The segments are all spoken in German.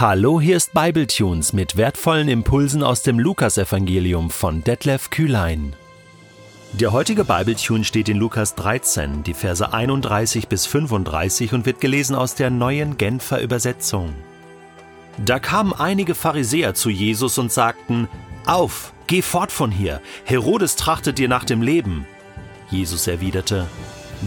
Hallo, hier ist Bibletunes mit wertvollen Impulsen aus dem Lukasevangelium von Detlef Kühlein. Der heutige Bibletune steht in Lukas 13, die Verse 31 bis 35 und wird gelesen aus der neuen Genfer Übersetzung. Da kamen einige Pharisäer zu Jesus und sagten: Auf, geh fort von hier, Herodes trachtet dir nach dem Leben. Jesus erwiderte: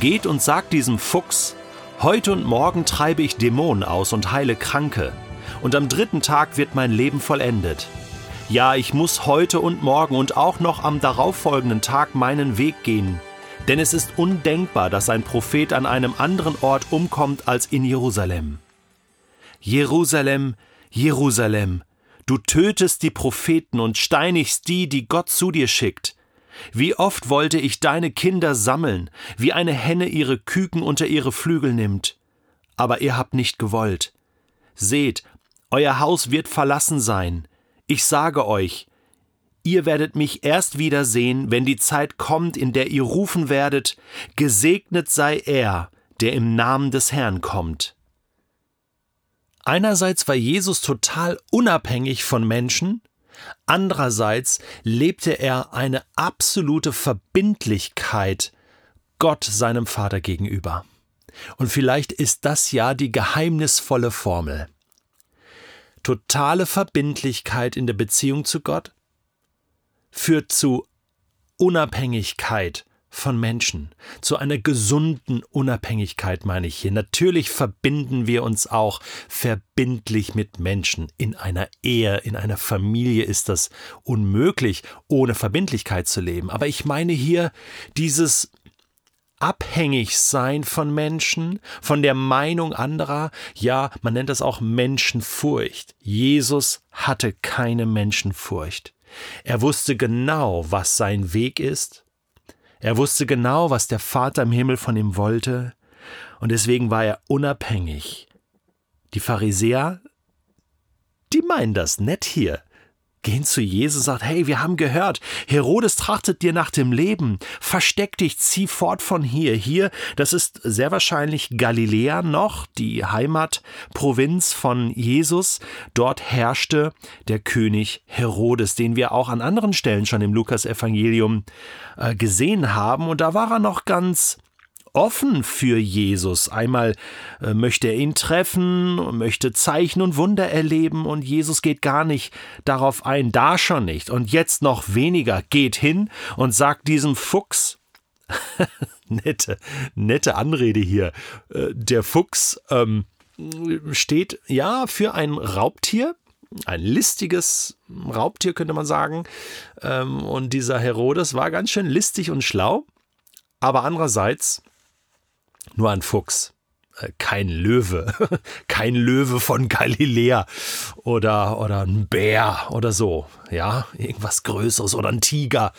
Geht und sagt diesem Fuchs, Heute und morgen treibe ich Dämonen aus und heile Kranke, und am dritten Tag wird mein Leben vollendet. Ja, ich muss heute und morgen und auch noch am darauffolgenden Tag meinen Weg gehen, denn es ist undenkbar, dass ein Prophet an einem anderen Ort umkommt als in Jerusalem. Jerusalem, Jerusalem, du tötest die Propheten und steinigst die, die Gott zu dir schickt. Wie oft wollte ich deine Kinder sammeln, wie eine Henne ihre Küken unter ihre Flügel nimmt. Aber ihr habt nicht gewollt. Seht, euer Haus wird verlassen sein. Ich sage euch, ihr werdet mich erst wiedersehen, wenn die Zeit kommt, in der ihr rufen werdet, Gesegnet sei er, der im Namen des Herrn kommt. Einerseits war Jesus total unabhängig von Menschen, Andererseits lebte er eine absolute Verbindlichkeit Gott seinem Vater gegenüber. Und vielleicht ist das ja die geheimnisvolle Formel. Totale Verbindlichkeit in der Beziehung zu Gott führt zu Unabhängigkeit von Menschen, zu einer gesunden Unabhängigkeit meine ich hier. Natürlich verbinden wir uns auch verbindlich mit Menschen. In einer Ehe, in einer Familie ist das unmöglich, ohne Verbindlichkeit zu leben. Aber ich meine hier dieses Abhängigsein von Menschen, von der Meinung anderer, ja, man nennt das auch Menschenfurcht. Jesus hatte keine Menschenfurcht. Er wusste genau, was sein Weg ist, er wusste genau, was der Vater im Himmel von ihm wollte, und deswegen war er unabhängig. Die Pharisäer, die meinen das nett hier gehen zu Jesus sagt, hey, wir haben gehört, Herodes trachtet dir nach dem Leben, versteck dich, zieh fort von hier. Hier, das ist sehr wahrscheinlich Galiläa noch, die Heimatprovinz von Jesus. Dort herrschte der König Herodes, den wir auch an anderen Stellen schon im Lukas-Evangelium äh, gesehen haben. Und da war er noch ganz offen für Jesus. Einmal äh, möchte er ihn treffen, möchte Zeichen und Wunder erleben und Jesus geht gar nicht darauf ein, da schon nicht und jetzt noch weniger, geht hin und sagt diesem Fuchs, nette, nette Anrede hier, äh, der Fuchs ähm, steht ja für ein Raubtier, ein listiges Raubtier, könnte man sagen. Ähm, und dieser Herodes war ganz schön listig und schlau. Aber andererseits nur ein Fuchs. Äh, kein Löwe, kein Löwe von Galiläa oder, oder ein Bär oder so, ja, irgendwas Größeres oder ein Tiger.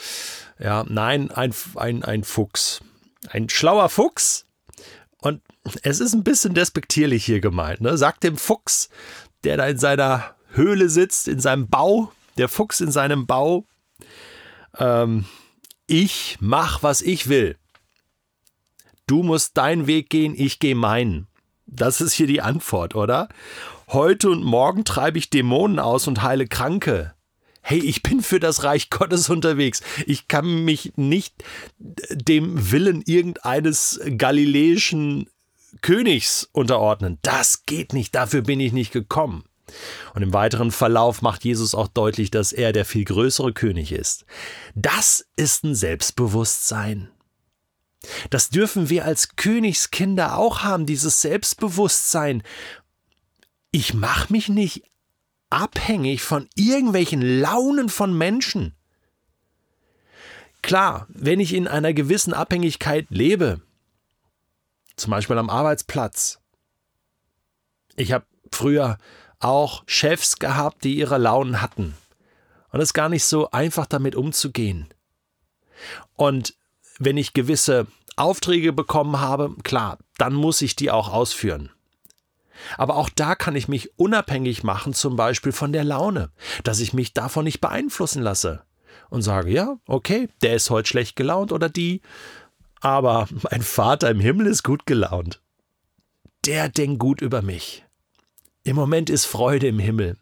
Ja, nein, ein, ein, ein Fuchs. Ein schlauer Fuchs. Und es ist ein bisschen despektierlich hier gemeint. Ne? Sagt dem Fuchs, der da in seiner Höhle sitzt, in seinem Bau, der Fuchs in seinem Bau, ähm, ich mach, was ich will. Du musst deinen Weg gehen, ich gehe meinen. Das ist hier die Antwort, oder? Heute und morgen treibe ich Dämonen aus und heile Kranke. Hey, ich bin für das Reich Gottes unterwegs. Ich kann mich nicht dem Willen irgendeines galiläischen Königs unterordnen. Das geht nicht, dafür bin ich nicht gekommen. Und im weiteren Verlauf macht Jesus auch deutlich, dass er der viel größere König ist. Das ist ein Selbstbewusstsein. Das dürfen wir als Königskinder auch haben, dieses Selbstbewusstsein. Ich mache mich nicht abhängig von irgendwelchen Launen von Menschen. Klar, wenn ich in einer gewissen Abhängigkeit lebe, zum Beispiel am Arbeitsplatz. Ich habe früher auch Chefs gehabt, die ihre Launen hatten. Und es ist gar nicht so einfach damit umzugehen. Und wenn ich gewisse Aufträge bekommen habe, klar, dann muss ich die auch ausführen. Aber auch da kann ich mich unabhängig machen, zum Beispiel von der Laune, dass ich mich davon nicht beeinflussen lasse und sage, ja, okay, der ist heute schlecht gelaunt oder die, aber mein Vater im Himmel ist gut gelaunt. Der denkt gut über mich. Im Moment ist Freude im Himmel.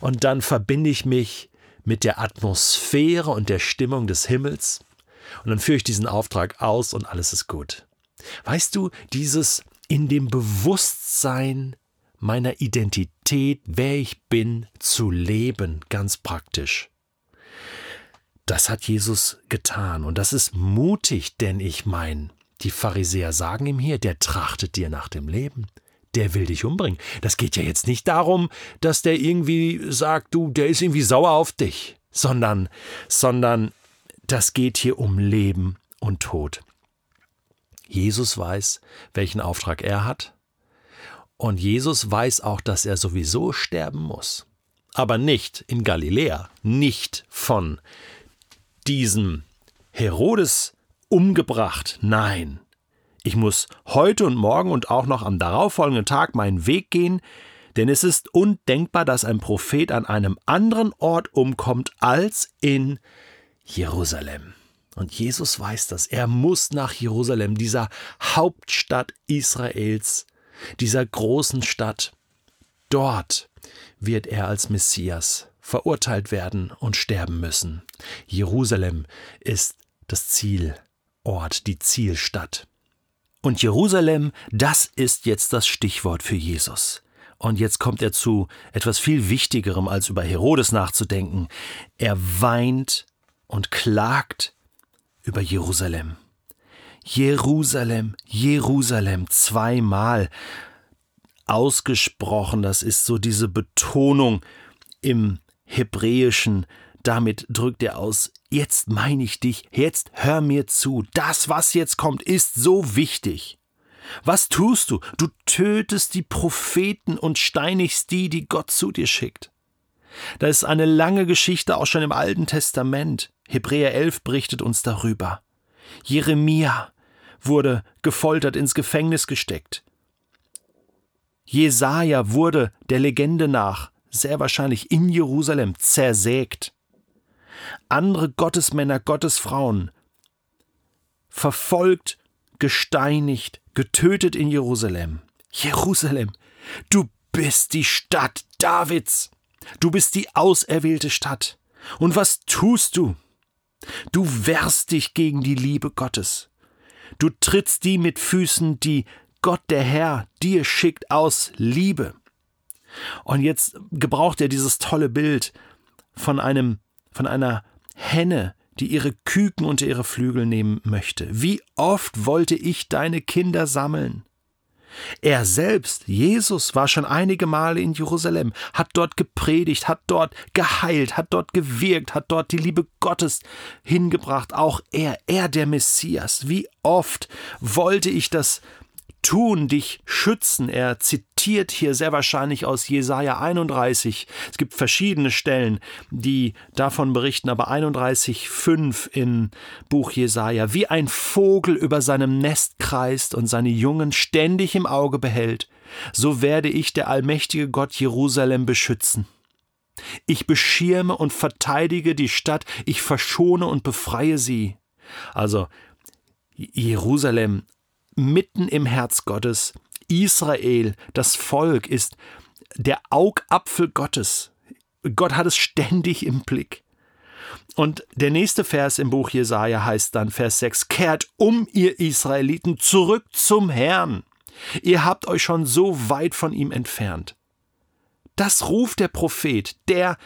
Und dann verbinde ich mich mit der Atmosphäre und der Stimmung des Himmels. Und dann führe ich diesen Auftrag aus und alles ist gut. Weißt du, dieses in dem Bewusstsein meiner Identität, wer ich bin, zu leben, ganz praktisch. Das hat Jesus getan und das ist mutig, denn ich meine, die Pharisäer sagen ihm hier, der trachtet dir nach dem Leben. Der will dich umbringen. Das geht ja jetzt nicht darum, dass der irgendwie sagt, du, der ist irgendwie sauer auf dich, sondern, sondern das geht hier um Leben und Tod. Jesus weiß, welchen Auftrag er hat. Und Jesus weiß auch, dass er sowieso sterben muss. Aber nicht in Galiläa, nicht von diesem Herodes umgebracht. Nein, ich muss heute und morgen und auch noch am darauffolgenden Tag meinen Weg gehen, denn es ist undenkbar, dass ein Prophet an einem anderen Ort umkommt als in Jerusalem. Und Jesus weiß das. Er muss nach Jerusalem, dieser Hauptstadt Israels, dieser großen Stadt. Dort wird er als Messias verurteilt werden und sterben müssen. Jerusalem ist das Zielort, die Zielstadt. Und Jerusalem, das ist jetzt das Stichwort für Jesus. Und jetzt kommt er zu etwas viel Wichtigerem, als über Herodes nachzudenken. Er weint und klagt über Jerusalem. Jerusalem, Jerusalem, zweimal ausgesprochen, das ist so diese Betonung im Hebräischen, damit drückt er aus, jetzt meine ich dich, jetzt hör mir zu, das, was jetzt kommt, ist so wichtig. Was tust du? Du tötest die Propheten und steinigst die, die Gott zu dir schickt. Da ist eine lange Geschichte auch schon im Alten Testament. Hebräer 11 berichtet uns darüber. Jeremia wurde gefoltert ins Gefängnis gesteckt. Jesaja wurde der Legende nach sehr wahrscheinlich in Jerusalem zersägt andere Gottesmänner, Gottesfrauen verfolgt, gesteinigt, getötet in Jerusalem. Jerusalem, du bist die Stadt Davids. Du bist die auserwählte Stadt. Und was tust du? Du wehrst dich gegen die Liebe Gottes. Du trittst die mit Füßen, die Gott der Herr dir schickt aus Liebe. Und jetzt gebraucht er dieses tolle Bild von einem von einer Henne, die ihre Küken unter ihre Flügel nehmen möchte. Wie oft wollte ich deine Kinder sammeln? Er selbst, Jesus, war schon einige Male in Jerusalem, hat dort gepredigt, hat dort geheilt, hat dort gewirkt, hat dort die Liebe Gottes hingebracht. Auch er, er der Messias. Wie oft wollte ich das tun, dich schützen. Er zitiert hier sehr wahrscheinlich aus Jesaja 31. Es gibt verschiedene Stellen, die davon berichten, aber 31,5 im Buch Jesaja. Wie ein Vogel über seinem Nest kreist und seine Jungen ständig im Auge behält, so werde ich, der allmächtige Gott, Jerusalem beschützen. Ich beschirme und verteidige die Stadt, ich verschone und befreie sie. Also Jerusalem mitten im Herz Gottes. Israel, das Volk, ist der Augapfel Gottes. Gott hat es ständig im Blick. Und der nächste Vers im Buch Jesaja heißt dann, Vers 6, Kehrt um, ihr Israeliten, zurück zum Herrn. Ihr habt euch schon so weit von ihm entfernt. Das ruft der Prophet, der,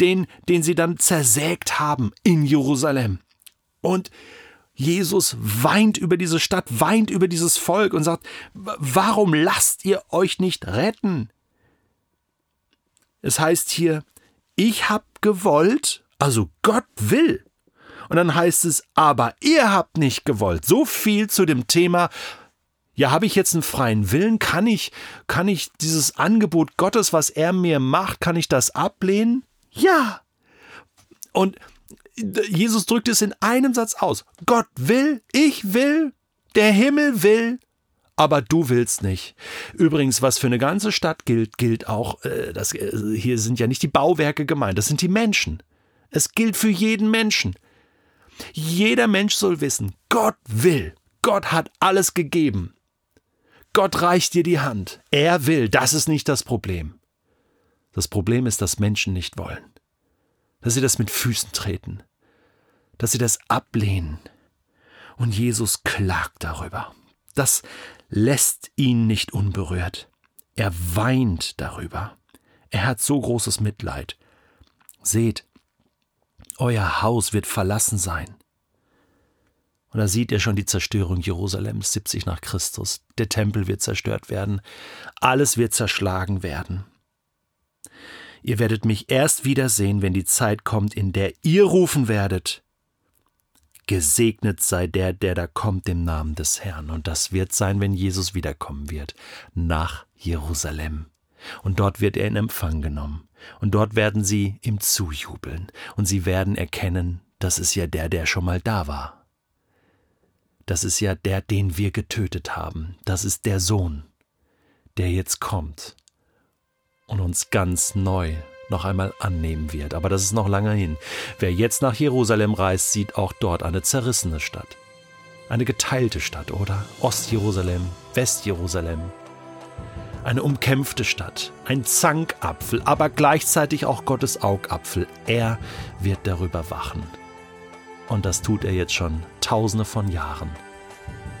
den, den sie dann zersägt haben in Jerusalem. Und Jesus weint über diese Stadt, weint über dieses Volk und sagt, warum lasst ihr euch nicht retten? Es heißt hier, ich hab gewollt, also Gott will. Und dann heißt es, aber ihr habt nicht gewollt. So viel zu dem Thema, ja, habe ich jetzt einen freien Willen? Kann ich, kann ich dieses Angebot Gottes, was er mir macht, kann ich das ablehnen? Ja. Und Jesus drückt es in einem Satz aus. Gott will, ich will, der Himmel will, aber du willst nicht. Übrigens, was für eine ganze Stadt gilt, gilt auch, äh, das, äh, hier sind ja nicht die Bauwerke gemeint, das sind die Menschen. Es gilt für jeden Menschen. Jeder Mensch soll wissen, Gott will. Gott hat alles gegeben. Gott reicht dir die Hand. Er will. Das ist nicht das Problem. Das Problem ist, dass Menschen nicht wollen. Dass sie das mit Füßen treten. Dass sie das ablehnen. Und Jesus klagt darüber. Das lässt ihn nicht unberührt. Er weint darüber. Er hat so großes Mitleid. Seht, euer Haus wird verlassen sein. Und da sieht er schon die Zerstörung Jerusalems 70 nach Christus. Der Tempel wird zerstört werden. Alles wird zerschlagen werden. Ihr werdet mich erst wiedersehen, wenn die Zeit kommt, in der ihr rufen werdet. Gesegnet sei der, der da kommt im Namen des Herrn. Und das wird sein, wenn Jesus wiederkommen wird, nach Jerusalem. Und dort wird er in Empfang genommen. Und dort werden sie ihm zujubeln. Und sie werden erkennen, das ist ja der, der schon mal da war. Das ist ja der, den wir getötet haben. Das ist der Sohn, der jetzt kommt und uns ganz neu noch einmal annehmen wird. Aber das ist noch lange hin. Wer jetzt nach Jerusalem reist, sieht auch dort eine zerrissene Stadt. Eine geteilte Stadt, oder? Ostjerusalem, Westjerusalem. Eine umkämpfte Stadt, ein Zankapfel, aber gleichzeitig auch Gottes Augapfel. Er wird darüber wachen. Und das tut er jetzt schon tausende von Jahren.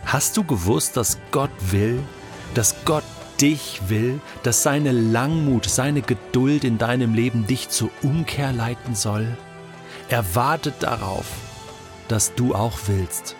Hast du gewusst, dass Gott will, dass Gott dich will, dass seine Langmut, seine Geduld in deinem Leben dich zur Umkehr leiten soll? Er wartet darauf, dass du auch willst.